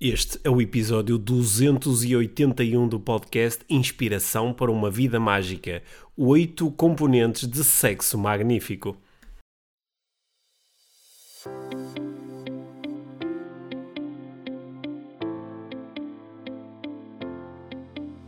Este é o episódio 281 do podcast Inspiração para uma Vida Mágica. Oito componentes de sexo magnífico.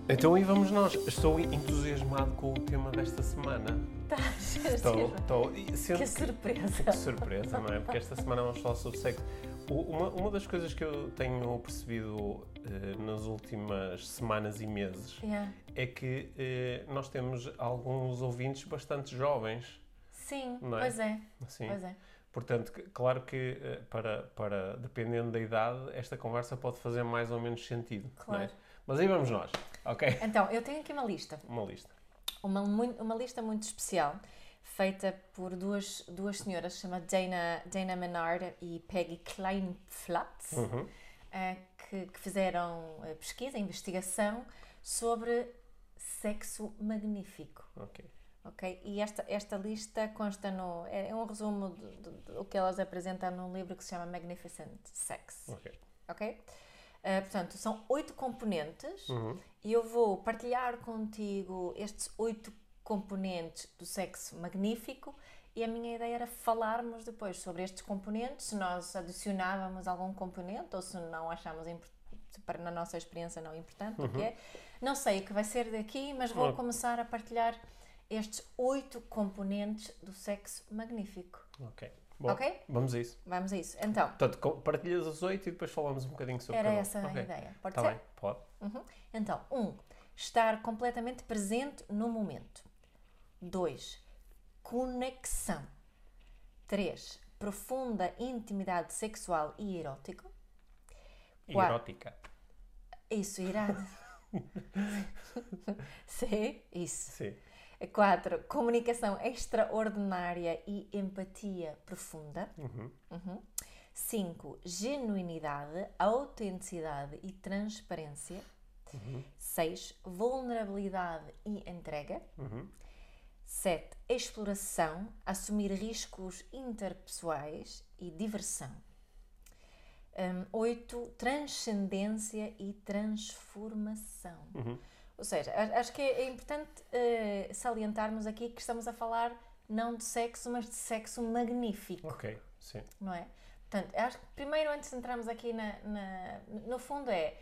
Então aí vamos nós. Estou entusiasmado com o tema desta semana. Estás, Estou, estou, e sendo Que surpresa. Que surpresa, não é? Porque esta semana vamos falar sobre sexo. O- Uma, uma das coisas que eu tenho percebido eh, nas últimas semanas e meses Yeah. é que eh, nós temos alguns ouvintes bastante jovens. Sim, é? pois é, Assim. pois é. Portanto, claro que eh, para, para, dependendo da idade, esta conversa pode fazer mais ou menos sentido. é? Claro. Mas aí vamos nós, ok? Então, eu tenho aqui uma lista, Uma lista. uma, uma lista muito especial, feita por duas, duas senhoras, chama Dana, Dana Menard e Peggy Kleinflatz, Uhum. eh, que, que fizeram eh, pesquisa, investigação sobre sexo magnífico. Ok. Ok? E esta, esta lista consta no. É, é um resumo do, que elas apresentam num livro que se chama Magnificent Sex. Ok. Ok? Uh, portanto, são oito componentes Uhum. e eu vou partilhar contigo estes oito componentes do sexo magnífico e a minha ideia era falarmos depois sobre estes componentes, se nós adicionávamos algum componente ou se não se para na nossa experiência não importante, o que é. Não sei o que vai ser daqui, mas vou Ok. começar a partilhar estes oito componentes do sexo magnífico. Ok. Bom, Ok? vamos a isso. Vamos a isso. Então, Portanto, partilhas os oito e depois falamos um bocadinho sobre era cada um. essa a Ok. ideia. Pode Tá ser? bem, pode. Uhum. Então, um, estar completamente presente no momento. Dois, conexão. Três, profunda intimidade sexual e erótica. Erótica. Isso, irado. Sim, isso. Sim. Quatro, comunicação extraordinária e empatia profunda. Uhum. Uhum. Cinco, genuinidade, autenticidade e transparência. Uhum. Seis, vulnerabilidade e entrega. Uhum. Sete, exploração, assumir riscos interpessoais e diversão. Hum, oito, transcendência e transformação. Uhum. Ou seja, acho que é, é importante eh, salientarmos aqui que estamos a falar não de sexo, mas de sexo magnífico Ok, sim. não é? Portanto, acho que primeiro, antes de entrarmos aqui na, na- no fundo, é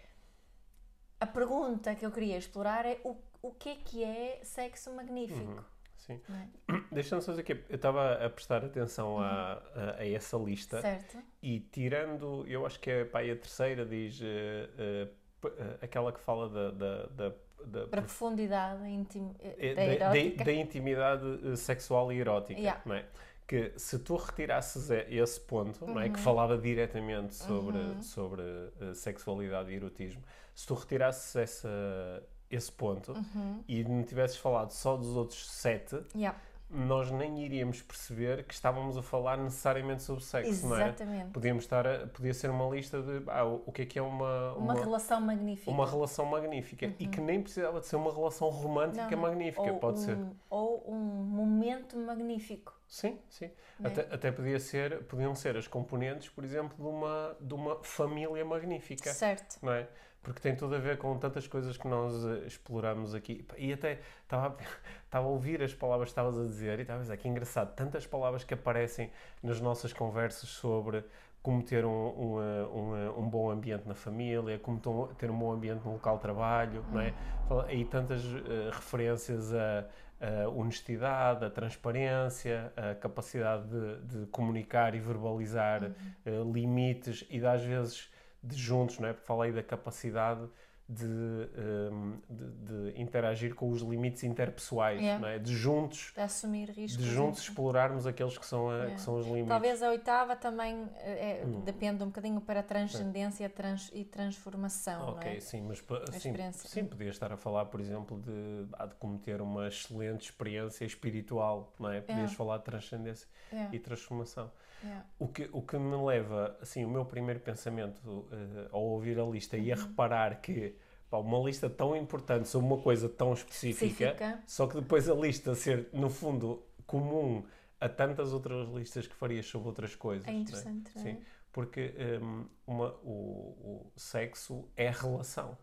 a pergunta que eu queria explorar é o, o que é que é sexo magnífico? Sim. É? Deixa-me só dizer que eu estava a prestar atenção a, a, a essa lista Certo? e tirando, eu acho que é pá, a terceira, diz p- eh, aquela que fala da, da, da, da- Para profundidade intim, da da- da- intimidade sexual e erótica, Yeah. é? Que se tu retirasses esse ponto, não Uhum. é? Que falava diretamente sobre, sobre eh, sexualidade e erotismo, se tu retirasses essa, esse ponto Uhum. e me tivesses falado só dos outros sete, Yeah, nós nem iríamos perceber que estávamos a falar necessariamente sobre sexo, não é? exatamente. Podíamos estar a- podia ser uma lista de ah, o que é que é uma, Uma, relação magnífica. uma relação magnífica e que nem precisava de ser uma relação romântica Não, magnífica, pode um, ser. Ou um momento magnífico. Sim, sim. É? Até, até podia ser, podiam ser as componentes, por exemplo, de uma, de uma família magnífica, Certo. não é? Porque tem tudo a ver com tantas coisas que nós eh, exploramos aqui. E até estava a, ouvir as palavras que estavas a dizer e estava a dizer que engraçado, tantas palavras que aparecem nas nossas conversas sobre como ter um, um, eh, um, eh, um bom ambiente na família, como ter um bom ambiente no local de trabalho, não é? Fala- Aí tantas eh, referências a, a honestidade, a transparência, a capacidade de, de comunicar e verbalizar eh, limites e de, às vezes de juntos, não é? Porque fala aí da capacidade de, ehm, de, de interagir com os limites interpessoais, Yeah. não é? De juntos, De assumir riscos. de juntos explorarmos aqueles que são, a- Yeah. que são os limites. Talvez a oitava também eh, é- Hum. depende um bocadinho para a transcendência trans- e transformação, Ok, não é? sim, mas sim, sim, podia estar a falar, por exemplo, de, de como ter uma excelente experiência espiritual, não é? Podias É. falar de transcendência É, e transformação. É. O que, o que me leva, assim, o meu primeiro pensamento eh, ao ouvir a lista e a Uhum. reparar que pá, uma lista tão importante sobre uma coisa tão específica, Específica. só que depois a lista ser, no fundo, comum a tantas outras listas que farias sobre outras coisas. É não interessante, não é? Sim, porque um, uma, o, o sexo é relação,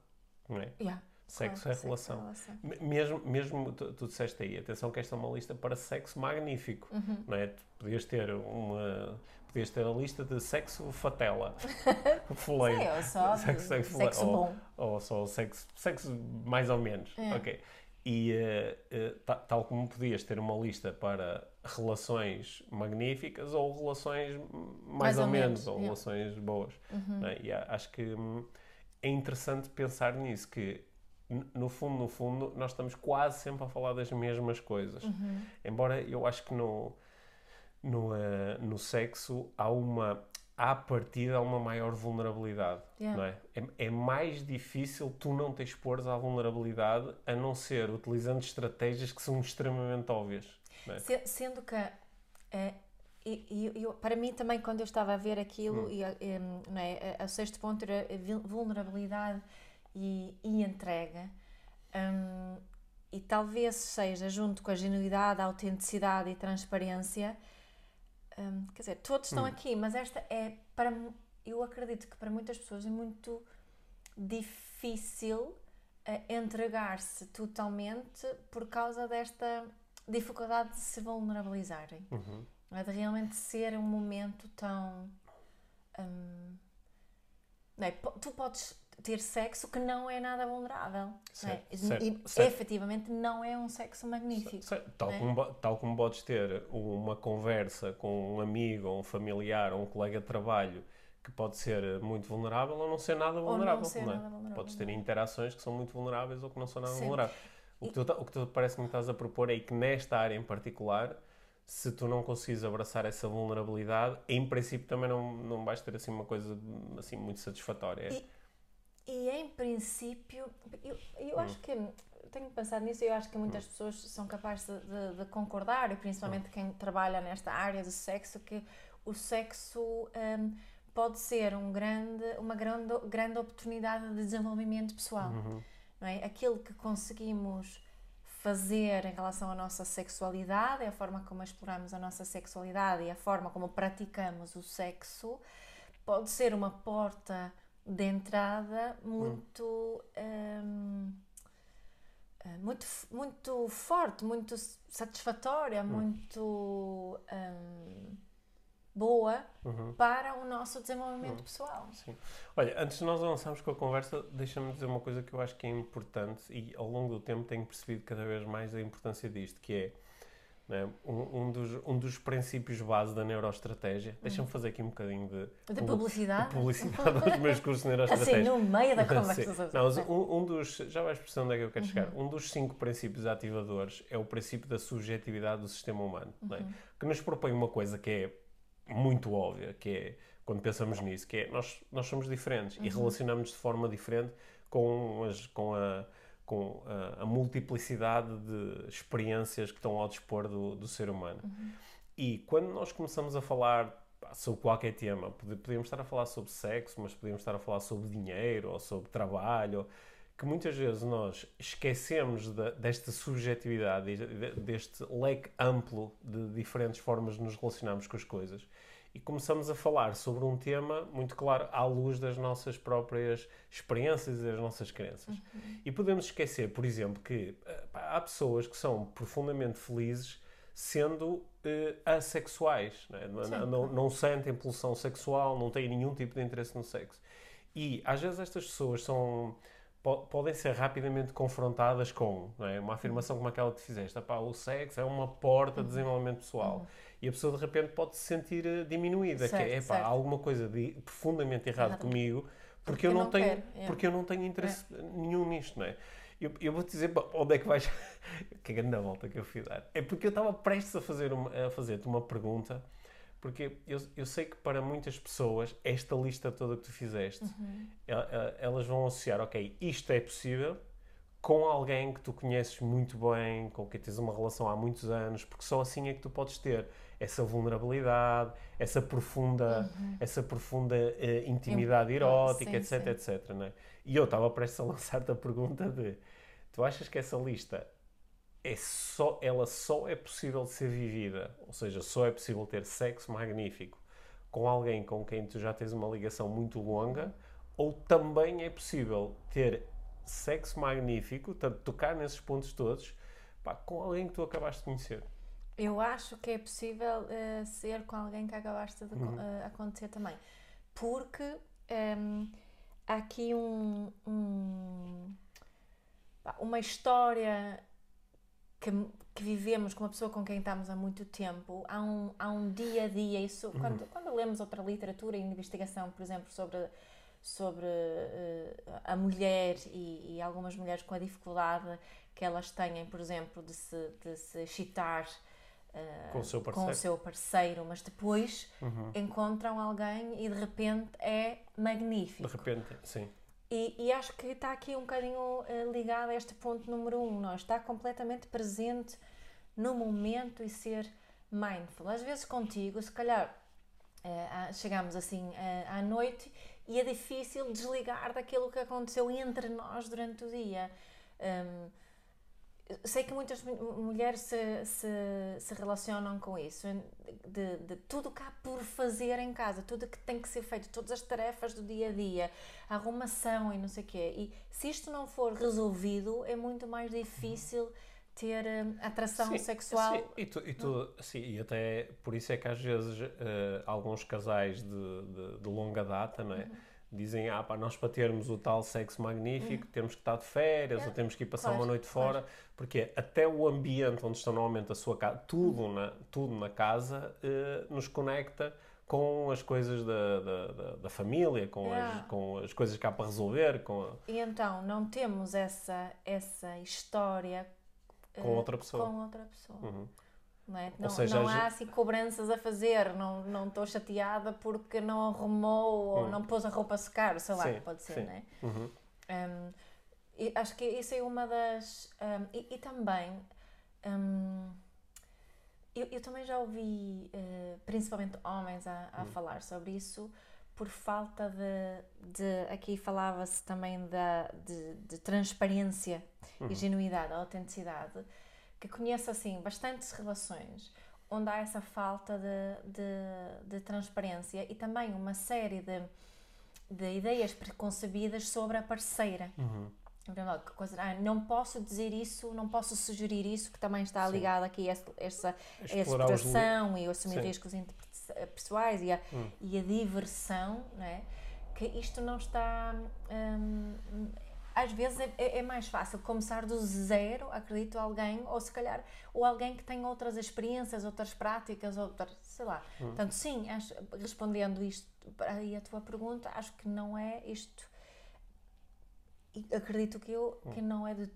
não é? Yeah, Sexo claro, é relação. relação. Me- Mesmo, mesmo tu, tu disseste aí, atenção que esta é uma lista para sexo magnífico, Uhum. não é? Tu podias ter uma... Podias ter a lista de sexo fatela, foleiro. Sim, ou só Sexo- sexo- sexo ou- bom. ou só sexo, sexo mais ou menos, É. ok. E eh, ta- tal como podias ter uma lista para relações magníficas ou relações mais, Mais ou, ou menos, menos, ou relações boas. não é? E acho que hum, é interessante pensar nisso, que no fundo, no fundo, nós estamos quase sempre a falar das mesmas coisas. Uhum. Embora eu acho que no, no, eh, no sexo há uma à partida há uma maior vulnerabilidade, Yeah. não é? é? é mais difícil tu não te expores à vulnerabilidade a não ser utilizando estratégias que são extremamente óbvias. É? Se- Sendo que, eh, e- e para mim também, quando eu estava a ver Hum. aquilo, e, eh, em, não é, o sexto ponto era vulnerabilidade e, e entrega, hum, e talvez seja, junto com a genuidade, a autenticidade e transparência, hum, quer dizer, todos estão Hum. aqui, mas esta é, para, eu acredito que para muitas pessoas é muito difícil eh, entregar-se totalmente por causa desta dificuldade de se vulnerabilizarem. Uhum. É? De realmente ser um momento tão. hum, não é? Tu podes ter sexo que não é nada vulnerável. não é? Certo, E- certo, certo. efetivamente não é um sexo magnífico. Tal, né? como, tal como podes ter uma conversa com um amigo, ou um familiar, ou um colega de trabalho que pode ser muito vulnerável ou não ser nada não vulnerável. ser não é? nada vulnerável, Podes ter não é? interações que são muito vulneráveis ou que não são nada vulneráveis. O que, tu, o que tu parece que me estás a propor é que nesta área em particular, se tu não conseguires abraçar essa vulnerabilidade, em princípio também não, não vais ter assim uma coisa assim muito satisfatória. E- E em princípio, eu, eu Hum. acho que tenho pensado nisso e eu acho que muitas pessoas são capazes de, de- de concordar, e Hum. principalmente quem trabalha nesta área do sexo, que o sexo hum, pode ser um grande, uma grande, grande oportunidade de desenvolvimento pessoal. Uhum. Não é? Aquilo que conseguimos fazer em relação à nossa sexualidade, a forma como exploramos a nossa sexualidade e a forma como praticamos o sexo, pode ser uma porta de entrada muito hum, eh, muito, muito forte, muito satisfatória, muito hum, boa Uhum. para o nosso desenvolvimento pessoal. Sim. Olha, antes de nós avançarmos com a conversa, deixa-me dizer uma coisa que eu acho que é importante e ao longo do tempo tenho percebido cada vez mais a importância disto, que é né, um, um dos, um dos princípios base da neuroestratégia. Deixa-me fazer aqui um bocadinho de, De publi- publicidade? de publicidade aos meus cursos de Assim, neuroestratégia. no meio da conversa. Não, um, um dos. Já vais perceber onde é que eu quero chegar. Uhum. Um dos cinco princípios ativadores é o princípio da subjetividade do sistema humano? Uhum. que nos propõe uma coisa que é muito óbvia, que é quando pensamos nisso, que é nós, nós somos diferentes Uhum. e relacionamos de forma diferente com, as, com, a, com a, a multiplicidade de experiências que estão ao dispor do, do ser humano. Uhum. E quando nós começamos a falar sobre qualquer tema, podíamos estar a falar sobre sexo, mas podíamos estar a falar sobre dinheiro ou sobre trabalho, que muitas vezes nós esquecemos da- desta subjetividade de- deste leque amplo de diferentes formas de nos relacionarmos com as coisas e começamos a falar sobre um tema muito claro à luz das nossas próprias experiências e das nossas crenças. E podemos esquecer, por exemplo, que eh, há pessoas que são profundamente felizes sendo eh, assexuais, não, é? Não- Sim. não, não sentem pulsão sexual, não têm nenhum tipo de interesse no sexo. E às vezes estas pessoas são po- podem ser rapidamente confrontadas com é? uma afirmação como aquela que fizeste, "Epá, o sexo é uma porta de desenvolvimento pessoal. E a pessoa de repente pode se sentir eh, diminuída, que é, Certo, "Epá, há certo. alguma coisa de profundamente errado comigo, porque, Porque eu não, não tenho, quero, é. porque eu não tenho interesse nenhum nisto, não é? Eu, eu vou-te dizer onde é que vais. que grande volta que eu fui dar. É porque eu estava prestes a fazer uma- a fazer-te uma pergunta, porque eu, eu sei que para muitas pessoas, esta lista toda que tu fizeste, Uhum. el- el- elas vão associar, ok, isto é possível com alguém que tu conheces muito bem, com quem tens uma relação há muitos anos, porque só assim é que tu podes ter essa vulnerabilidade, essa profunda, essa profunda eh, intimidade erótica, Uhum. sim, etc, sim. etc. não é? E eu estava prestes a lançar-te a pergunta de tu achas que essa lista é só, ela só é possível de ser vivida, ou seja, só é possível ter sexo magnífico com alguém com quem tu já tens uma ligação muito longa, ou também é possível ter sexo magnífico, tanto tocar nesses pontos todos, pá, com alguém que tu acabaste de conhecer. Eu acho que é possível uh, ser com alguém que acabaste de uhum. uh, acontecer também. Porque um, ehm, há aqui um, um, uma história que, que, vivemos com uma pessoa com quem estamos há muito tempo. Há um, há um dia a dia. Isso, uhum. quando, quando lemos outra literatura e investigação, por exemplo, sobre sobre uh, a mulher e, e, algumas mulheres com a dificuldade que elas têm, por exemplo, de se, de se excitar uh, com, o com, o seu parceiro, mas depois uhum. encontram alguém e de repente é magnífico. De repente, sim. E, e acho que está aqui um bocadinho uh, ligado a este ponto número um, não? Está completamente presente no momento e ser mindful. Às vezes contigo, se calhar chegamos assim à noite e é difícil desligar daquilo que aconteceu entre nós durante o dia. Um, sei que muitas mulheres se, se, se relacionam com isso, de, de, tudo que há por fazer em casa, tudo que tem que ser feito, todas as tarefas do dia a dia, arrumação e não sei o quê. E se isto não for resolvido, é muito mais difícil ter hum, atração sim, sexual. Sim, e, tu, e, tu, sim, e até por isso é que às vezes uh, alguns casais de, de, de, longa data não é? Uhum. Dizem: ah, pá, nós para termos o tal sexo magnífico temos que estar de férias é. ou temos que ir passar claro, uma noite fora, claro. porque até o ambiente onde estão normalmente a sua casa, tudo, na, tudo na casa uh, nos conecta com as coisas da, da, da, da família, com, é. as, com as coisas que há para resolver. Com a... E então, não temos essa, essa história com uh, outra pessoa. Com outra pessoa. Uhum. Não, é? não, seja, não há assim cobranças a fazer, não estou chateada porque não arrumou ou uhum. não pôs a roupa a secar, sei lá, sim, pode ser, sim. não é? Uhum. Um, e acho que isso é uma das. Um, e, e, também. Um, eu, eu, também já ouvi, uh, principalmente homens, a, a uhum. falar sobre isso por falta de. de aqui falava-se também da, de, de transparência uhum. e genuidade, autenticidade, que conheço assim bastantes relações onde há essa falta de, de, de transparência e também uma série de, de ideias preconcebidas sobre a parceira. Uhum. Ah, não posso dizer isso, não posso sugerir isso, que também está ligado aqui a essa, exploração e assumir Sim. riscos pessoais e a, hum. e a diversão, não é? que isto não está. Hum, às vezes é, é, é, mais fácil começar do zero, acredito, alguém, ou se calhar, ou alguém que tem outras experiências, outras práticas, outras, sei lá. Hum. Portanto, sim, acho, respondendo isto aí a tua pergunta, acho que não é isto. Acredito que eu hum. que não é de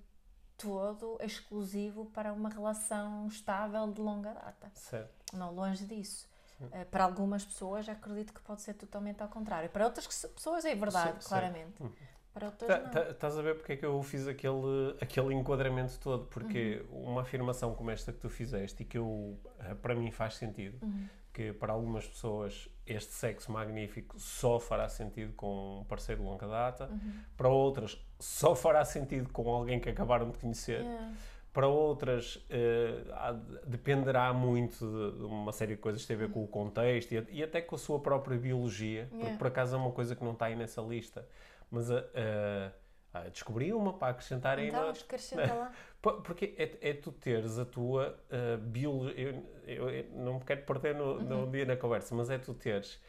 todo exclusivo para uma relação estável de longa data. Certo. Não, longe disso. Uh, para algumas pessoas acredito que pode ser totalmente ao contrário. Para outras pessoas é verdade, sim, claramente. Uhum. Para tá, não. Tá, estás a ver porque é que eu fiz aquele, aquele enquadramento todo? Porque uhum. uma afirmação como esta que tu fizeste e que eu, eh, para mim faz sentido, uhum. que para algumas pessoas este sexo magnífico só fará sentido com um parceiro de longa data, uhum. para outras só fará sentido com alguém que acabaram de conhecer. Yeah para outras uh, dependerá muito de, uma série de coisas que tem a ver com o contexto e, e até com a sua própria biologia, porque yeah. por acaso é uma coisa que não está aí nessa lista. Mas uh, uh, descobri uma para acrescentar então, ainda. acrescenta lá. Porque é, é, tu teres a tua uh, biologia. Eu, eu, não me quero perder no, uhum. no dia na conversa, mas é tu teres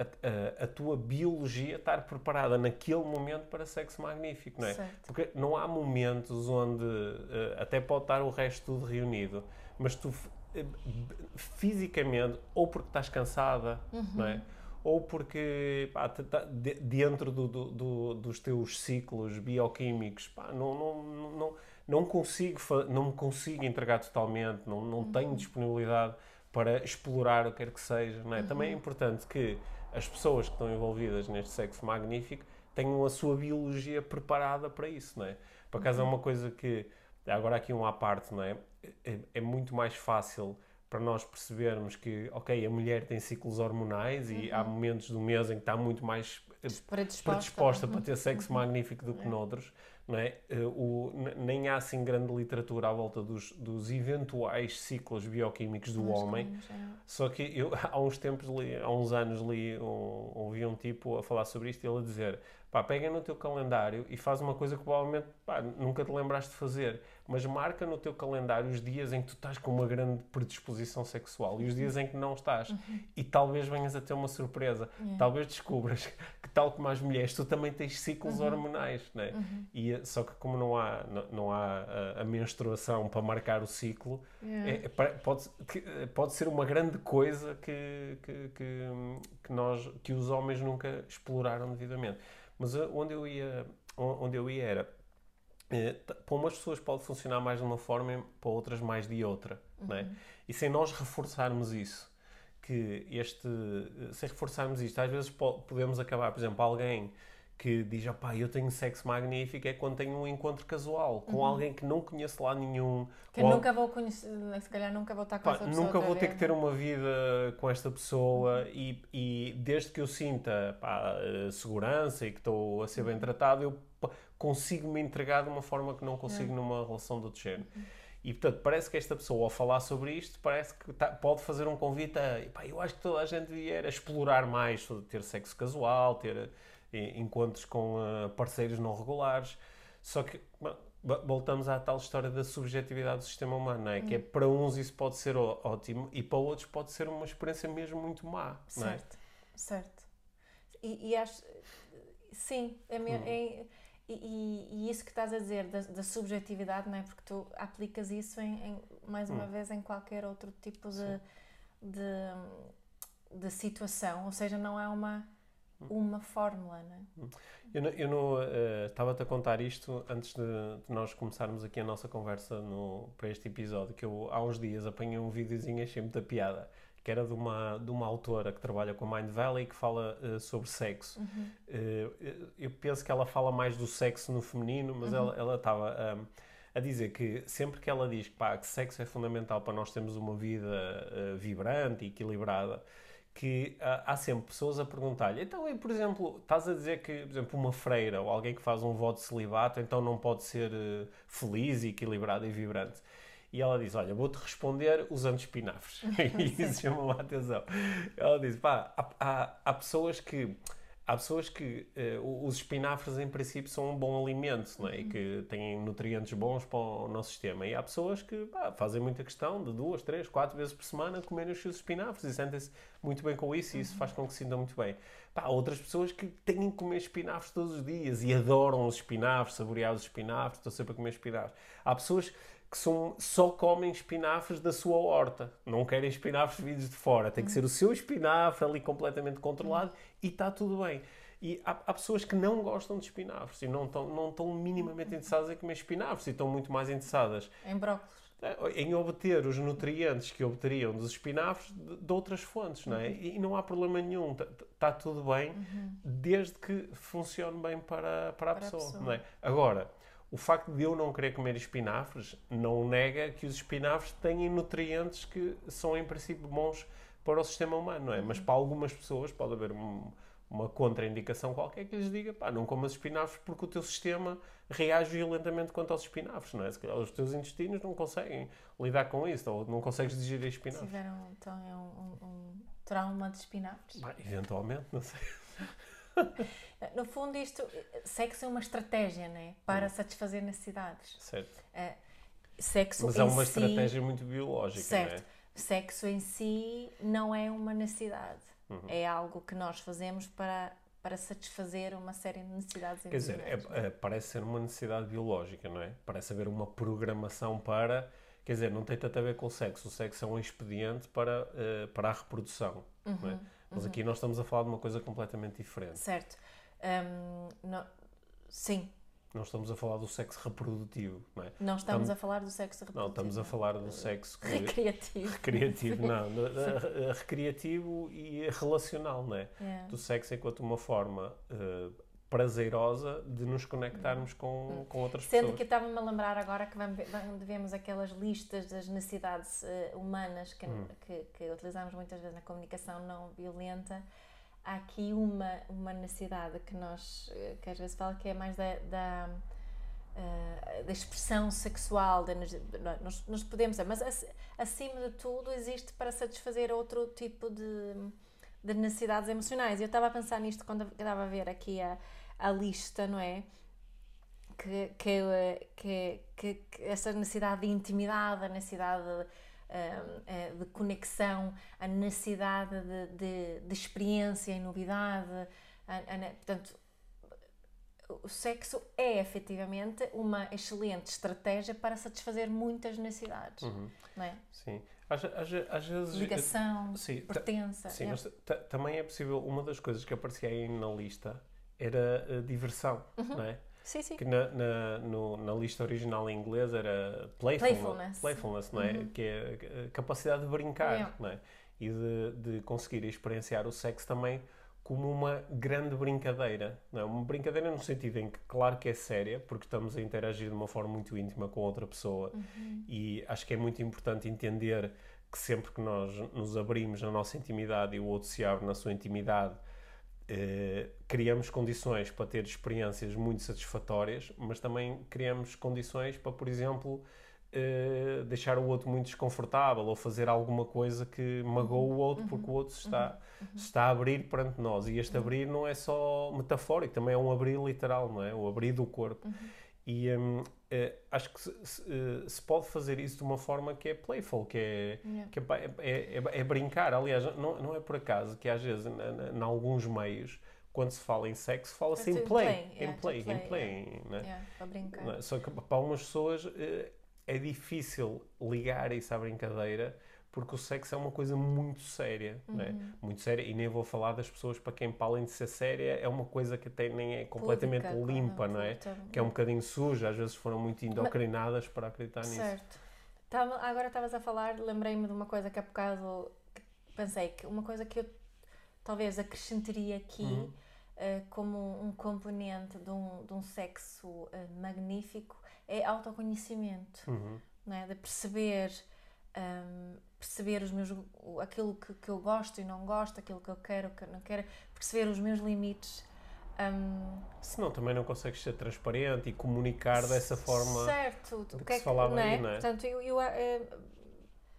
a, a, a, tua biologia estar preparada naquele momento para sexo magnífico, não é? Certo. Porque não há momentos onde uh, até pode estar o resto tudo reunido, mas tu uh, fisicamente, ou porque estás cansada, uhum. não é? Ou porque pá, de, dentro do, do, do, dos teus ciclos bioquímicos pá, não, não, não, não, consigo, não me consigo entregar totalmente, não, não uhum. tenho disponibilidade para explorar o que quer que seja. Não é? Uhum. Também é importante que as pessoas que estão envolvidas neste sexo magnífico tenham a sua biologia preparada para isso, não é? Por acaso é uhum. é uma coisa que, agora aqui um à parte, não é? É, é muito mais fácil para nós percebermos que, ok, a mulher tem ciclos hormonais e há Uhum. momentos do mês em que está muito mais eh, Predisposta. predisposta Uhum. para ter sexo magnífico do que noutros, não é? Eh, o, nem há assim grande literatura à volta dos, dos eventuais ciclos bioquímicos do Nós homem. é. Só que eu há uns tempos, li, há uns anos, li, um, ouvi um tipo a falar sobre isto e ele a dizer: pá, pega no teu calendário e faz uma coisa que provavelmente pá, nunca te lembraste de fazer, mas marca no teu calendário os dias em que tu estás com uma grande predisposição sexual e os dias em que não estás. E talvez venhas a ter uma surpresa. Talvez descubras que, tal como as mulheres, tu também tens ciclos hormonais, né? E, eh, só que como não há, não, não há a, a menstruação para marcar o ciclo, Yeah. é- é- pode, que- pode ser uma grande coisa que, que, que, que nós, que os homens nunca exploraram devidamente. Mas eh, onde eu ia, onde eu ia era, eh, para umas pessoas pode funcionar mais de uma forma e para outras mais de outra. é? E sem nós reforçarmos isso, que este, eh, sem reforçarmos isto, às vezes po- podemos acabar, por exemplo, alguém que diz, opá, eu tenho sexo magnífico, é quando tenho um encontro casual com alguém que não conheço lá nenhum. Que ou- nunca vou conhecer, se calhar nunca vou estar com Pá, essa pessoa nunca vou ter que ter não é? uma vida com esta pessoa e, e desde que eu sinta pá, eh, segurança e que estou a ser Uhum. bem tratado, eu consigo me entregar de uma forma que não consigo numa relação de outro género. Uhum. E portanto, parece que esta pessoa, ao falar sobre isto, parece que tá- pode fazer um convite a. Pá, eu acho que toda a gente devia explorar mais, sobre ter sexo casual, ter encontros com eh, parceiros não regulares. Só que voltamos à tal história da subjetividade do sistema humano, não é? Que é para uns isso pode ser ótimo e para outros pode ser uma experiência mesmo muito má, não é? Certo, certo. E, e acho. Sim, é, me- Hum. é- e, e- isso que estás a dizer da, da subjetividade, não é? Porque tu aplicas isso em, em- mais uma Hum. vez em qualquer outro tipo de, de, de situação, ou seja, não há uma, Hum. Uma fórmula, não é? Eu, não- eu não eh, estava-te a contar isto antes de, de nós começarmos aqui a nossa conversa no, para este episódio, que eu há uns dias apanhei um videozinho e achei muita piada, que era de uma, de uma autora que trabalha com a Mind Valley que fala eh, sobre sexo. Eh, eu penso que ela fala mais do sexo no feminino, mas ela ela estava ahm, a dizer que sempre que ela diz que, pá, que sexo é fundamental para nós termos uma vida eh, vibrante e equilibrada, que ah, há sempre pessoas a perguntar-lhe, então, e, por exemplo, estás a dizer que, por exemplo, uma freira ou alguém que faz um voto de celibato, então não pode ser eh, feliz, equilibrado e vibrante. E ela diz, olha, vou-te responder usando espinafres. e isso chamou a atenção. Ela diz, pá, há, há, há pessoas que... Há pessoas que eh, os espinafres, em princípio, são um bom alimento não é? e que têm nutrientes bons para o nosso sistema. E há pessoas que pá, fazem muita questão de duas, três, quatro vezes por semana comerem os seus espinafres e sentem-se muito bem com isso e isso faz com que se sintam muito bem. Pá, há outras pessoas que têm que comer espinafres todos os dias e adoram os espinafres, saborear os espinafres, estão sempre a comer espinafres. Há pessoas que são, só comem espinafres da sua horta. Não querem espinafres vindos de fora. Tem que ser o seu espinafre ali completamente controlado e está tudo bem. E há, há pessoas que não gostam de espinafres e não estão, não estão minimamente interessadas em comer espinafres e estão muito mais interessadas Em brócolis. eh, em obter os nutrientes que obteriam dos espinafres de, de outras fontes, não é? E, e não há problema nenhum, está tudo bem, desde que funcione bem para, para a Para a pessoa, pessoa. não é? Agora, o facto de eu não querer comer espinafres não nega que os espinafres têm nutrientes que são, em princípio, bons para o sistema humano, não é? Mas para algumas pessoas pode haver um- uma contraindicação qualquer que lhes diga, pá, não comas espinafres porque o teu sistema reage violentamente quanto aos espinafres, não é? Se calhar os teus intestinos não conseguem lidar com isso, ou não consegues digerir espinafres. Tiveram então é um, um- um trauma de espinafres. Bah, eventualmente, não sei. No fundo, isto, sexo é uma estratégia, né? Para satisfazer necessidades. Certo. Eh, Sexo Mas é uma si, estratégia muito biológica, Certo. não é? Sexo em si não é uma necessidade. Uhum. É algo que nós fazemos para, para satisfazer uma série de necessidades Quer dizer, é- é- parece ser uma necessidade biológica, não é? Parece haver uma programação para. Quer dizer, não tem tanto a ver com o sexo. O sexo é um expediente para, eh, para a reprodução, não Uhum, é? Mas aqui nós estamos a falar de uma coisa completamente diferente. Certo. Hum, não- sim, Não estamos a falar do sexo reprodutivo, não é? não estamos Estamos- a falar do sexo reprodutivo. Não, estamos a falar do sexo que- recreativo. recreativo, não, da- da- recreativo e relacional, não é? Yeah. Do sexo enquanto uma forma eh, prazerosa de nos conectarmos com, com outras Sendo pessoas. que eu estava-me a lembrar agora que vamos, vamos- vemos aquelas listas das necessidades eh, humanas que, Hum. que, que utilizamos muitas vezes na comunicação não violenta. Há aqui uma, uma necessidade que nós, eh, que às vezes fala que é mais da, da, eh, da expressão sexual, da, nós, nós podemos, mas ac- acima de tudo existe para satisfazer outro tipo de, de necessidades emocionais. Eu estava a pensar nisto quando estava a ver aqui a, a lista, não é? Que, que, eh, que, que, que essa necessidade de intimidade, a necessidade de, eh, eh, de conexão, a necessidade de, de, de experiência e novidade, a- a portanto, o sexo é efetivamente uma excelente estratégia para satisfazer muitas necessidades, Uhum, não é? sim. Às, às, às vezes. Ligação, Sim, ta- pertença. Sim, é. mas ta- também é possível. Uma das coisas que aparecia aí na lista era a diversão, Uhum. não é? Sim, sim. Que na, na, no- na lista original em inglês era playfulness, Playfulness. playfulness, não é? Uhum. Que é a capacidade de brincar, Yeah. não é? E de, de conseguir experienciar o sexo também como uma grande brincadeira, não é? Uma brincadeira no sentido em que, claro que é séria, porque estamos a interagir de uma forma muito íntima com outra pessoa Uhum. e acho que é muito importante entender que sempre que nós nos abrimos na nossa intimidade e o outro se abre na sua intimidade, eh, criamos condições para ter experiências muito satisfatórias, mas também criamos condições para, por exemplo, eh, deixar o outro muito desconfortável ou fazer alguma coisa que magoa o outro porque o outro está, se está a abrir perante nós. E este abrir não é só metafórico, também é um abrir literal, não é? O abrir do corpo. E hum, eh, acho que se, se, eh, se pode fazer isso de uma forma que é playful, que é, Yeah. que é, é, é- é brincar. Aliás, não, não é por acaso que às vezes, em alguns meios, quando se fala em sexo, fala-se em Fala-se em play, em play, em play, né? Para brincar. É? Só que para algumas pessoas eh, é difícil ligar isso à brincadeira porque o sexo é uma coisa muito séria, não é? Uhum. Muito séria, e nem vou falar das pessoas para quem, para além de ser séria, é uma coisa que até nem é completamente Púdica, limpa, claro, não é? Que é um bocadinho suja, às vezes foram muito endocrinadas para acreditar nisso. Certo. Tava- agora estavas a falar, lembrei-me de uma coisa que há bocado pensei que uma coisa que eu talvez acrescentaria aqui Uhum. eh, como um componente de um, de um sexo eh, magnífico é autoconhecimento, Uhum. não é? De perceber, ahm, perceber os meus, aquilo que, que eu gosto e não gosto, aquilo que eu quero, que eu não quero, perceber os meus limites. ahm, Senão também não consegues ser transparente e comunicar dessa forma. Certo, de o que que é se falava não é? aí, não é? Portanto, eu, eu, eh,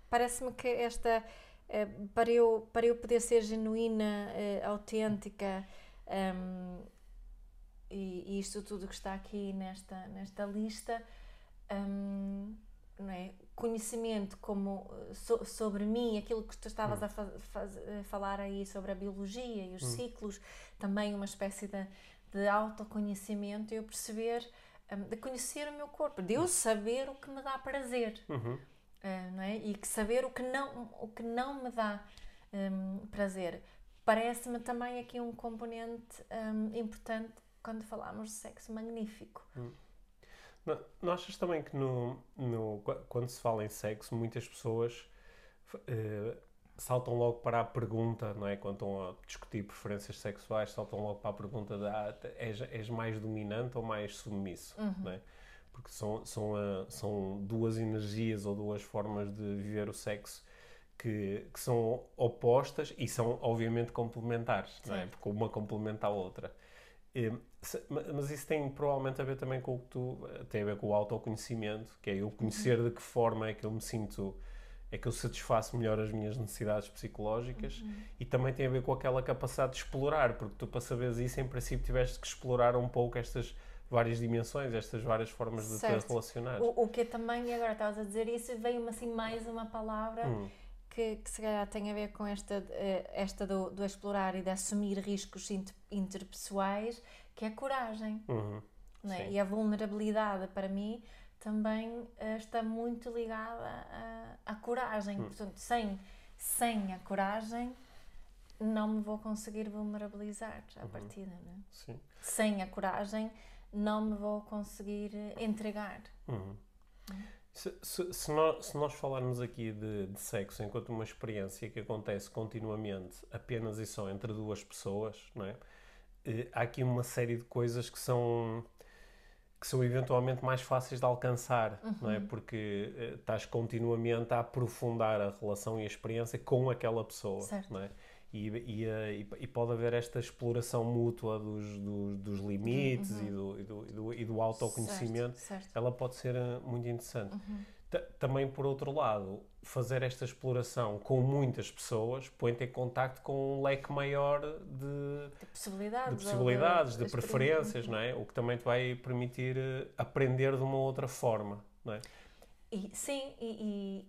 parece-me que esta, eh, para, eu, para eu poder ser genuína, eh, autêntica, ehm, e, e isto tudo que está aqui nesta, nesta lista, ehm, não é? Conhecimento como eh, so- sobre mim, aquilo que tu estavas a fa- faz- a falar aí sobre a biologia e os ciclos, também uma espécie de, de autoconhecimento, eu perceber, hum, de conhecer o meu corpo, de eu saber o que me dá prazer, Uhum. eh, não é? E que saber o que não, o que não me dá hum, prazer. Parece-me também aqui um componente hum, importante quando falamos de sexo magnífico. Não, não achas também que no, no- qu- quando se fala em sexo, muitas pessoas eh, saltam logo para a pergunta, não é? Quando estão a discutir preferências sexuais, saltam logo para a pergunta de ah, és, és mais dominante ou mais submisso, não é? Porque são, são, ah, são duas energias ou duas formas de viver o sexo que, que são opostas e são obviamente complementares, não é? Porque uma complementa a outra. Mas isso tem provavelmente a ver também com o que tu eh, tem a ver com o autoconhecimento, que é eu conhecer de que forma é que eu me sinto, é que eu satisfaço melhor as minhas necessidades psicológicas e também tem a ver com aquela capacidade de explorar, porque tu para saberes isso, em princípio, tiveste que explorar um pouco estas várias dimensões, estas várias formas de Certo. te relacionar. O, o que também, agora estavas a dizer isso, veio-me assim mais uma palavra Hum, que, que se calhar tem a ver com esta, eh, esta do, do explorar e de assumir riscos inter- interpessoais, que é a coragem. uhum, é? E a vulnerabilidade, para mim, também eh, está muito ligada à, coragem. Hum. Portanto, sem, sem a coragem, não me vou conseguir vulnerabilizar Uhum. à partida. Não é? sim. Sem a coragem, não me vou conseguir eh, entregar. Uhum. Se, se- se nós, se nós falarmos aqui de, de sexo enquanto uma experiência que acontece continuamente apenas e só entre duas pessoas, não é? eh, há aqui uma série de coisas que são que são eventualmente mais fáceis de alcançar, uhum. não é? Porque uh, estás continuamente a aprofundar a relação e a experiência com aquela pessoa, certo. não é? E, e, e, e, pode haver esta exploração mútua dos, dos, dos limites uhum. e, do, e, do, e, do, e do autoconhecimento, certo, certo. ela pode ser muito interessante. Uhum. Também, por outro lado, fazer esta exploração com muitas pessoas põe-te em contacto com um leque maior de, de possibilidades, de, possibilidades, de, de preferências, não é? O que também te vai permitir eh, aprender de uma outra forma, não é? E, sim, e,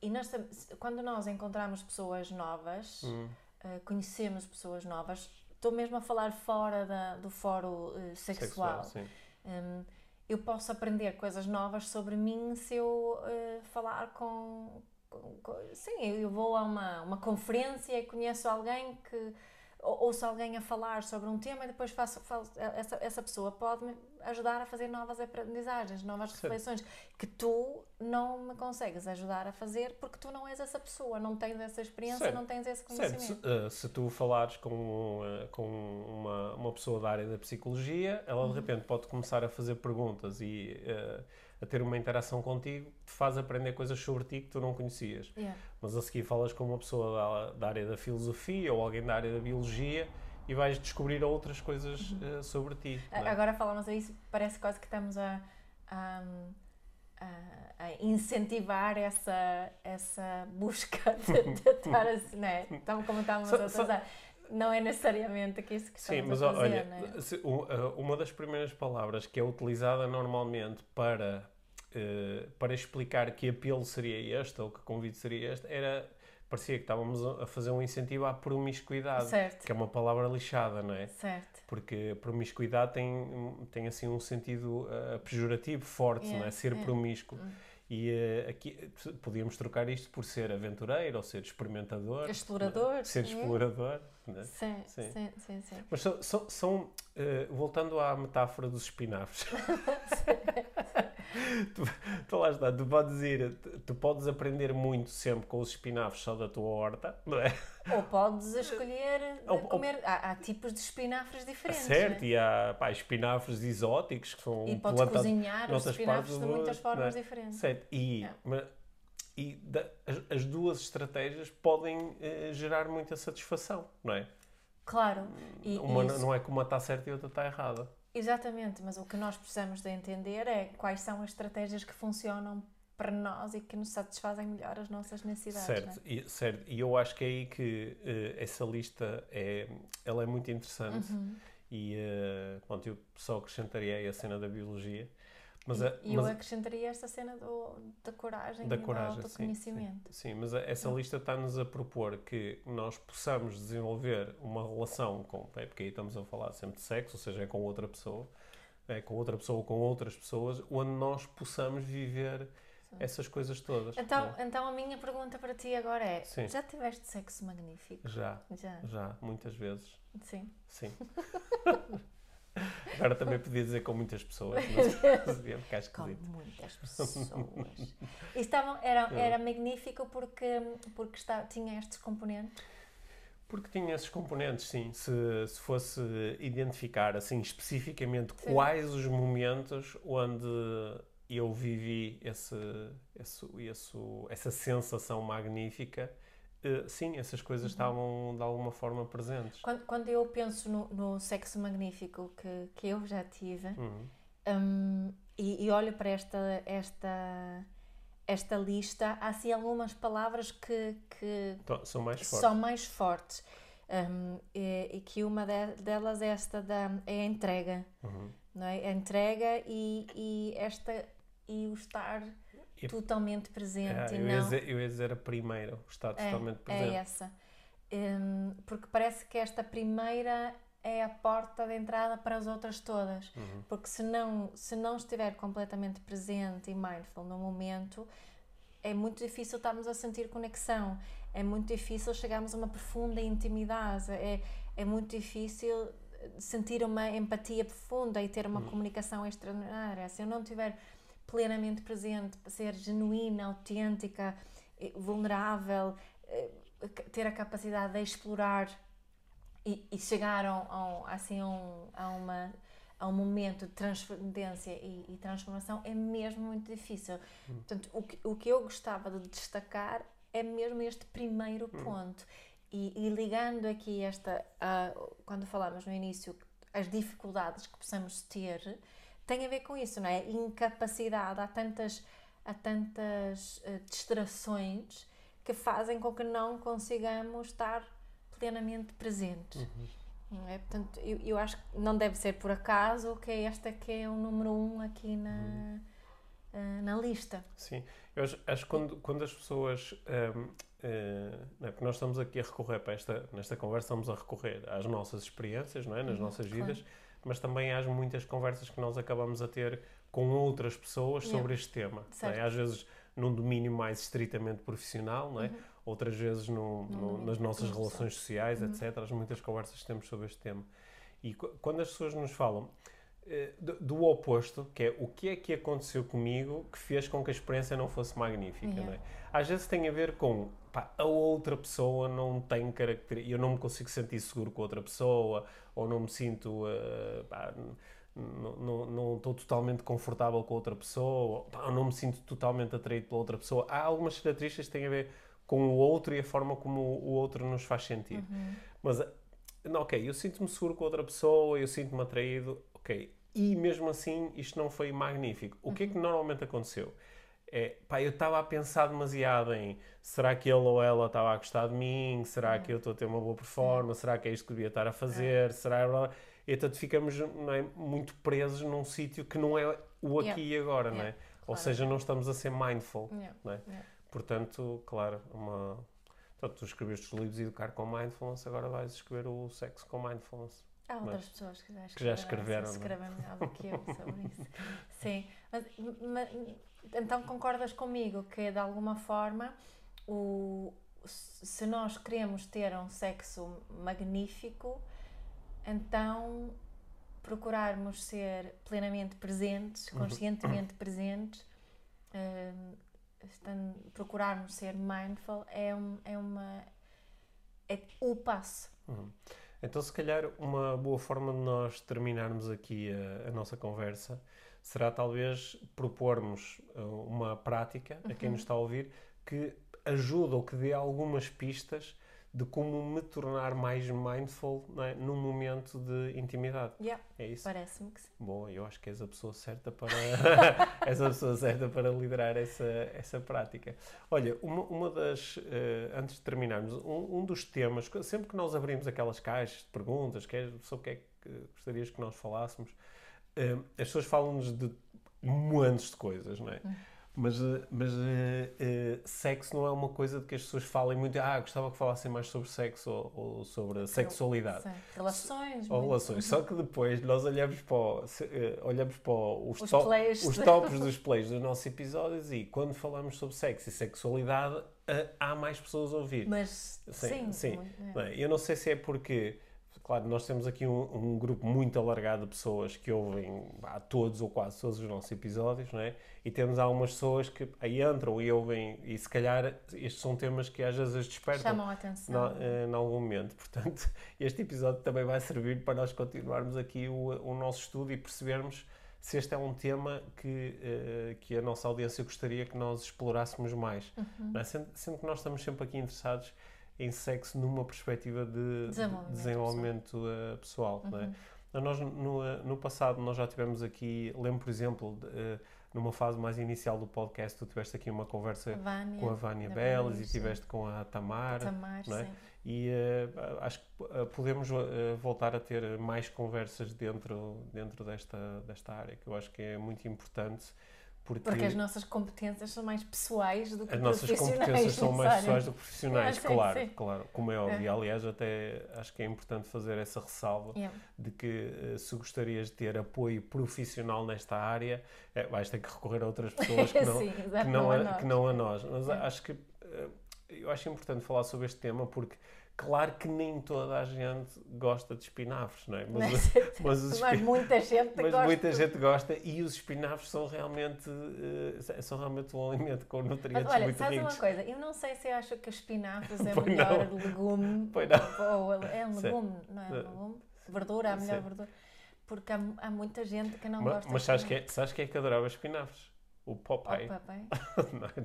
e, nós, quando nós encontramos pessoas novas, uh, conhecemos pessoas novas, estou mesmo a falar fora da, do fórum uh, sexual. sexual um, eu posso aprender coisas novas sobre mim se eu uh, falar com, com, com, Sim, eu vou a uma, uma conferência e conheço alguém que ouço alguém a falar sobre um tema e depois faço, faço essa, essa pessoa pode ajudar a fazer novas aprendizagens, novas reflexões que tu não me consegues ajudar a fazer porque tu não és essa pessoa, não tens essa experiência, não tens esse conhecimento. Se, uh, se, tu falares com, uh, com uma, uma pessoa da área da psicologia, ela de uhum. repente pode começar a fazer perguntas e uh, a ter uma interação contigo, te faz aprender coisas sobre ti que tu não conhecias. Yeah. Mas a seguir falas com uma pessoa da, da, área da filosofia ou alguém da área da biologia e vais descobrir outras coisas uh, sobre ti. É? Agora falamos a isso, parece quase que estamos a, a, a incentivar essa, essa busca de, de estar assim, não é? Então, como estávamos a pensar não é necessariamente que isso que Sim, mas a fazer, olha, é? uma das primeiras palavras que é utilizada normalmente para, uh, para explicar que apelo seria este ou que convite seria este era parecia que estávamos a fazer um incentivo à promiscuidade, certo. que é uma palavra lixada, não é? Certo. Porque promiscuidade tem, tem assim um sentido uh, pejorativo forte, yeah, não é? Ser yeah. promíscuo. Mm. E uh, aqui podíamos trocar isto por ser aventureiro ou ser experimentador. Explorador. É? Ser explorador. Né? Sim, sim, sim, sim, sim. Mas são, são, são uh, voltando à metáfora dos espinafres. tu, tu lá está, tu podes ir, tu, tu, podes aprender muito sempre com os espinafres só da tua horta, não é? Ou podes escolher ou, comer. Ou, há, há, tipos de espinafres diferentes. Certo, né? e há pá, espinafres exóticos que são E podes cozinhar os espinafres de muitas formas é? diferentes. Certo, e. É. Mas, e da, as, as, duas estratégias podem eh, gerar muita satisfação, não é? Claro. E, uma isso... não é que uma está certa e outra está errada. Exatamente, mas o que nós precisamos de entender é quais são as estratégias que funcionam para nós e que nos satisfazem melhor as nossas necessidades. Certo, é? e, certo. e eu acho que é aí que uh, essa lista é, ela é muito interessante uhum. e uh, pronto, eu só acrescentaria a cena da biologia mas, e, mas, eu acrescentaria esta cena do, da coragem da e coragem, do autoconhecimento. Sim, sim. sim mas essa lista está-nos a propor que nós possamos desenvolver uma relação com. É porque aí estamos a falar sempre de sexo, ou seja, é com outra pessoa, é com outra pessoa ou com outras pessoas, onde nós possamos viver essas coisas todas. Então, é? então a minha pergunta para ti agora é: Sim. já tiveste sexo magnífico? Já, já. Já, muitas vezes. Sim. Sim. Agora também podia dizer com muitas pessoas, mas ia ficar esquisito. Com muitas pessoas. E estavam, era, era magnífico porque, porque está, tinha estes componentes? Porque tinha esses componentes, sim. Se, se fosse identificar assim especificamente sim. quais os momentos onde eu vivi esse, esse, esse, essa sensação magnífica, Uh, sim, essas coisas uhum. estavam de alguma forma presentes. Quando, quando eu penso no, no, sexo magnífico que, que eu já tive uhum. um, e, e, olho para esta, esta, esta lista, há assim algumas palavras que, que são mais fortes. São mais fortes. Um, e, e, que uma de, delas é esta da é a entrega, uhum. não é? A entrega e, e esta e o estar totalmente presente. É, eu, não... ia dizer, eu ia dizer a primeira, o estado é, totalmente presente. É essa. Um, porque parece que esta primeira é a porta de entrada para as outras todas. Uhum. Porque se não, se não estiver completamente presente e mindful no momento, é muito difícil estarmos a sentir conexão. É muito difícil chegarmos a uma profunda intimidade. É, é muito difícil sentir uma empatia profunda e ter uma uhum. comunicação extraordinária. Se eu não tiver plenamente presente, ser genuína, autêntica, eh, vulnerável, eh, ter a capacidade de explorar e, e chegaram a, um, assim, a, um, a, uma, a um momento de transcendência e, e transformação é mesmo muito difícil. Hum. Portanto, o que, o que eu gostava de destacar é mesmo este primeiro hum. ponto. E, e, ligando aqui esta, uh, quando falamos no início, as dificuldades que possamos ter, tem a ver com isso, não é? Incapacidade, há tantas, há tantas uh, distrações que fazem com que não consigamos estar plenamente presentes. Uhum. É? Portanto, eu, eu, acho que não deve ser por acaso que é esta que é o número um aqui na, uhum. uh, na lista. Sim, eu acho, acho que quando, quando as pessoas. Um, uh, eh, é? Porque nós estamos aqui a recorrer para esta, nesta conversa, estamos a recorrer às nossas experiências, não é? nas uhum, nossas vidas, claro. Mas também às muitas conversas que nós acabamos a ter com outras pessoas yeah. sobre este tema. É? Às vezes num domínio mais estritamente profissional, não é? Uhum. outras vezes no, no, nas nossas relações sociais, uhum. etc. As muitas conversas que temos sobre este tema. E quando as pessoas nos falam eh, do, do, oposto, que é o que é que aconteceu comigo que fez com que a experiência não fosse magnífica, yeah. não é? Às vezes tem a ver com pá, a outra pessoa não tem características, eu não me consigo sentir seguro com outra pessoa, ou não me sinto. Uh, pá, não estou totalmente confortável com outra pessoa, ou não me sinto totalmente atraído pela outra pessoa. Há algumas características que têm a ver com o outro e a forma como o outro nos faz sentir. Uhum. Mas, não, ok, eu sinto-me seguro com outra pessoa, eu sinto-me atraído, ok. E mesmo assim, isto não foi magnífico. O que é que uhum. normalmente aconteceu? É, pá, eu estava a pensar demasiado em será que ele ou ela estava a gostar de mim? Será uhum. que eu estou a ter uma boa performance? Será que é isto que devia estar a fazer? Será e portanto ficamos é, muito presos num sítio que não é o aqui yeah. e agora, yeah. não é? Claro. Ou seja, não estamos a ser mindful, yeah. não é? Portanto, claro, uma... Então, tu escreveste os livros Educar com Mindfulness, agora vais escrever o Sexo com Mindfulness. Há outras pessoas que já, que já escreveram. Que escrevem melhor do que eu sobre isso. Sim. Mas, mas, então concordas comigo que, de alguma forma, o, se nós queremos ter um sexo magnífico, então procurarmos ser plenamente presentes, uhum. conscientemente presentes, uh, estando, procurarmos ser mindful é, um, é uma é o passo. Uhum. Então, se calhar, uma boa forma de nós terminarmos aqui a, a nossa conversa será talvez propormos uh, uma prática a quem nos uhum. está a ouvir que ajuda ou que dê algumas pistas de como me tornar mais mindful é? num momento de intimidade. Yeah, é isso? Parece-me que sim. Bom, eu acho que és a pessoa certa para és a pessoa certa para liderar essa, essa prática. Olha, uma, uma das, uh, antes de terminarmos, um, um, dos temas, sempre que nós abrimos aquelas caixas de perguntas, sobre o que é que gostarias que nós falássemos, uh, as pessoas falam-nos de montes de coisas, não é? Uhum. Mas, eh, mas uh, uh, sexo não é uma coisa de que as pessoas falem muito. Ah, gostava que falassem mais sobre sexo ou, ou sobre a sexualidade. Relações. Ou relações. Só que depois nós olhamos para, o, olhamos para os, os, to plays. os tops dos plays dos nossos episódios e quando falamos sobre sexo e sexualidade há mais pessoas a ouvir. Mas sim. sim, sim. É. Eu não sei se é porque Claro, nós temos aqui um, um, grupo muito alargado de pessoas que ouvem a todos ou quase todos os nossos episódios, não é? E temos algumas pessoas que aí entram e ouvem, e se calhar estes são temas que às vezes despertam. Chamam a atenção. Eh, em algum momento. Portanto, este episódio também vai servir para nós continuarmos aqui o, o nosso estudo e percebermos se este é um tema que, uh, que a nossa audiência gostaria que nós explorássemos mais. Uhum. É? Sendo, sendo que nós estamos sempre aqui interessados em sexo numa perspectiva de desenvolvimento, desenvolvimento pessoal. pessoal uhum. é? Nós, no, eh, no passado, nós já tivemos aqui, lembro, por exemplo, de, uh, numa fase mais inicial do podcast, tu tiveste aqui uma conversa a Vânia, com a Vânia Beles e tiveste com a Tamar. Tamar é? E uh, acho que podemos voltar a ter mais conversas dentro, dentro desta, desta área, que eu acho que é muito importante porque, Porque as nossas competências são mais pessoais do que As nossas competências são mais pessoais do que profissionais, claro, sim. claro, como é óbvio. É. Aliás, até acho que é importante fazer essa ressalva yeah. de que eh, se gostarias de ter apoio profissional nesta área, é, vais ter que recorrer a outras pessoas que não, sim, que não, a, que não a nós. Mas é. acho que eh, eu acho importante falar sobre este tema porque Claro que nem toda a gente gosta de espinafres, não é? Mas, Mas, mas, os mas muita gente mas gosta. muita gente gosta e os espinafres são realmente, eh, são realmente um alimento com Mas nutrientes olha, muito sabes uma coisa? Eu não sei se acho que espinafres é Pois melhor não. legume. Pois não. Ou é um Sim. legume, não é um Sim. legume? Verdura, a melhor Sim. verdura. Porque há, há muita gente que não Ma- gosta Mas de sabes que, espinafres. é, sabes que é que adorava espinafres? O Popeye. Bem. Não é?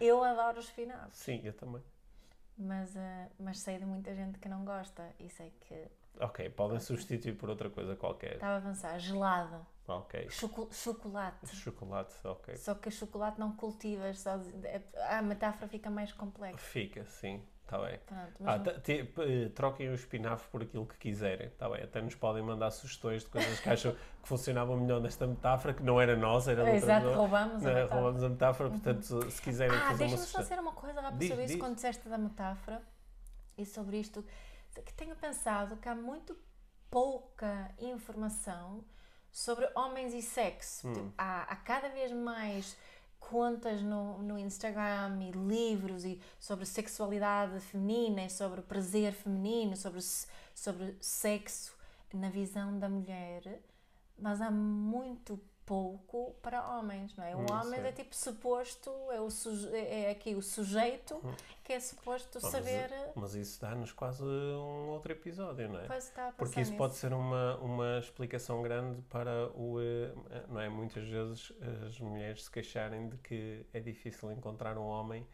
Eu adoro espinafres, Sim, eu também. Mas, ah, mas sei de muita gente que não gosta e sei que Ok, podem substituir por outra coisa qualquer. estava a avançar. Gelado, Ok. choco- chocolate. Chocolate, ok. Só que chocolate não cultivas, só, é- a metáfora fica mais complexa. Fica, sim, está bem. Pronto, mas Ah, não- t- te- eh, troquem o espinafre por aquilo que quiserem, está bem? Até nos podem mandar sugestões de coisas que acham que funcionavam melhor nesta metáfora, que não era nossa, era outra Exato, roubamos a Não é? metáfora. Roubamos a metáfora, portanto, se quiserem Ah, fazer uma deixa-me só dizer uma coisa rápida Diz, sobre isso, diz. quando disseste da metáfora e sobre isto, que tenho pensado que há muito pouca informação sobre homens e sexo. Hum. Tipo, há, há cada vez mais contas no, no Instagram e livros e sobre sexualidade feminina sobre prazer feminino, sobre, sobre sexo na visão da mulher, mas há muito pouco para homens, não é? O Hum, homem sim. é tipo suposto, é, o suje- é aqui o sujeito que é suposto mas- saber. Mas isso dá-nos quase um outro episódio, não é? Pois está a Porque isso nisso. pode ser uma, uma explicação grande para o. eh, Não é? Muitas vezes as mulheres se queixarem de que é difícil encontrar um homem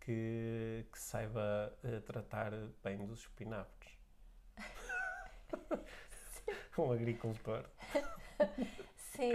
que, que saiba eh, tratar bem dos espinafres. um agricultor. Sim.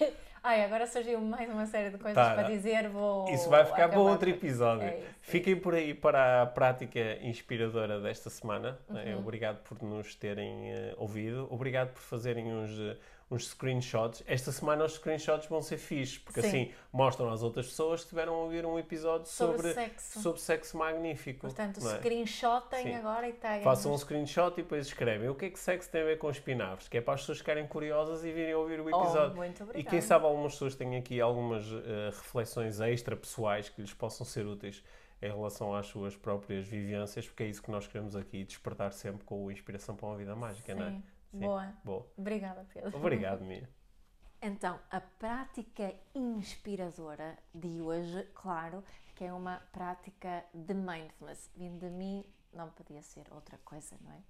Ai, agora surgiu mais uma série de coisas Tá. para dizer, vou. Isso vai ficar para outro episódio. É isso, é Fiquem por aí para a prática inspiradora desta semana. Uhum. Eh, Obrigado por nos terem eh, ouvido. Obrigado por fazerem uns, eh, uns screenshots. Esta semana os screenshots vão ser fixes, porque Sim. assim mostram às outras pessoas que tiveram a ouvir um episódio Sobre, sobre, sexo. sobre sexo magnífico. Portanto, é? screenshotem Sim. agora e taguem. Façam um screenshot e depois escrevem o que é que sexo tem a ver com espinafres, que é para as pessoas ficarem curiosas e virem ouvir o episódio. Oh, muito E quem sabe algumas pessoas têm aqui algumas eh, reflexões extra pessoais que lhes possam ser úteis em relação às suas próprias vivências, porque é isso que nós queremos aqui, despertar sempre com o Inspiração para uma Vida Mágica, não é? Sim. Boa. Boa. Obrigada, Pedro. Obrigado, Mia. Então, a prática inspiradora de hoje, claro, que é uma prática de mindfulness. Vindo de mim, não podia ser outra coisa, não é?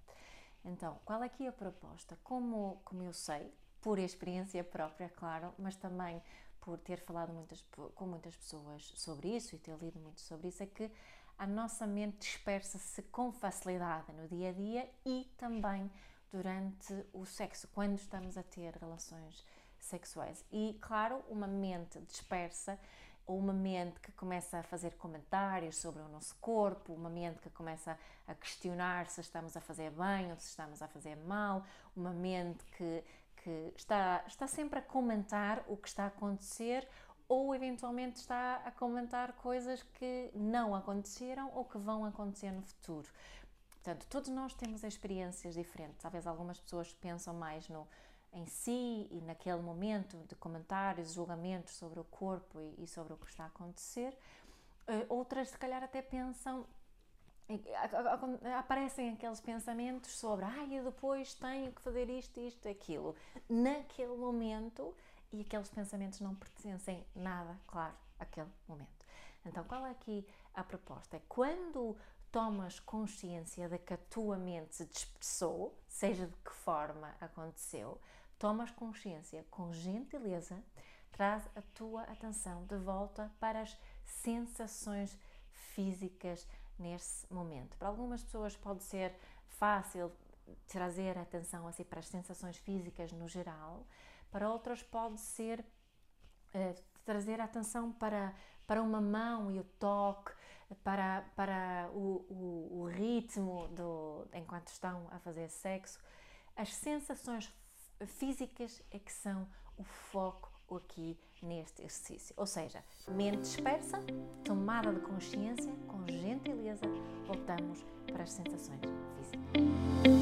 Então, qual é aqui a proposta? Como, como eu sei, por experiência própria, claro, mas também por ter falado muitas, com muitas pessoas sobre isso e ter lido muito sobre isso, é que a nossa mente dispersa-se com facilidade no dia a dia e também durante o sexo, quando estamos a ter relações sexuais. E, claro, uma mente dispersa ou uma mente que começa a fazer comentários sobre o nosso corpo, uma mente que começa a questionar se estamos a fazer bem ou se estamos a fazer mal, uma mente que, que está, está sempre a comentar o que está a acontecer ou eventualmente está a comentar coisas que não aconteceram ou que vão acontecer no futuro. Portanto, todos nós temos experiências diferentes. Talvez algumas pessoas pensam mais no em si e naquele momento de comentários, julgamentos sobre o corpo e, e sobre o que está a acontecer. Uh, outras, se calhar, até pensam. Aparecem aqueles pensamentos sobre, ah, eu depois tenho que fazer isto, isto, aquilo, naquele momento, e aqueles pensamentos não pertencem nada, claro, àquele momento. Então, qual é aqui a proposta? É quando tomas consciência de que a tua mente se dispersou, seja de que forma aconteceu, tomas consciência com gentileza, traz a tua atenção de volta para as sensações físicas nesse momento. Para algumas pessoas pode ser fácil trazer a atenção assim para as sensações físicas no geral, para outras pode ser uh, trazer a atenção para, para uma mão e o toque, para, para o, o, o ritmo do, enquanto estão a fazer sexo. As sensações físicas é que são o foco aqui neste exercício. Ou seja, mente dispersa, tomada de consciência, com gentileza, voltamos para as sensações físicas.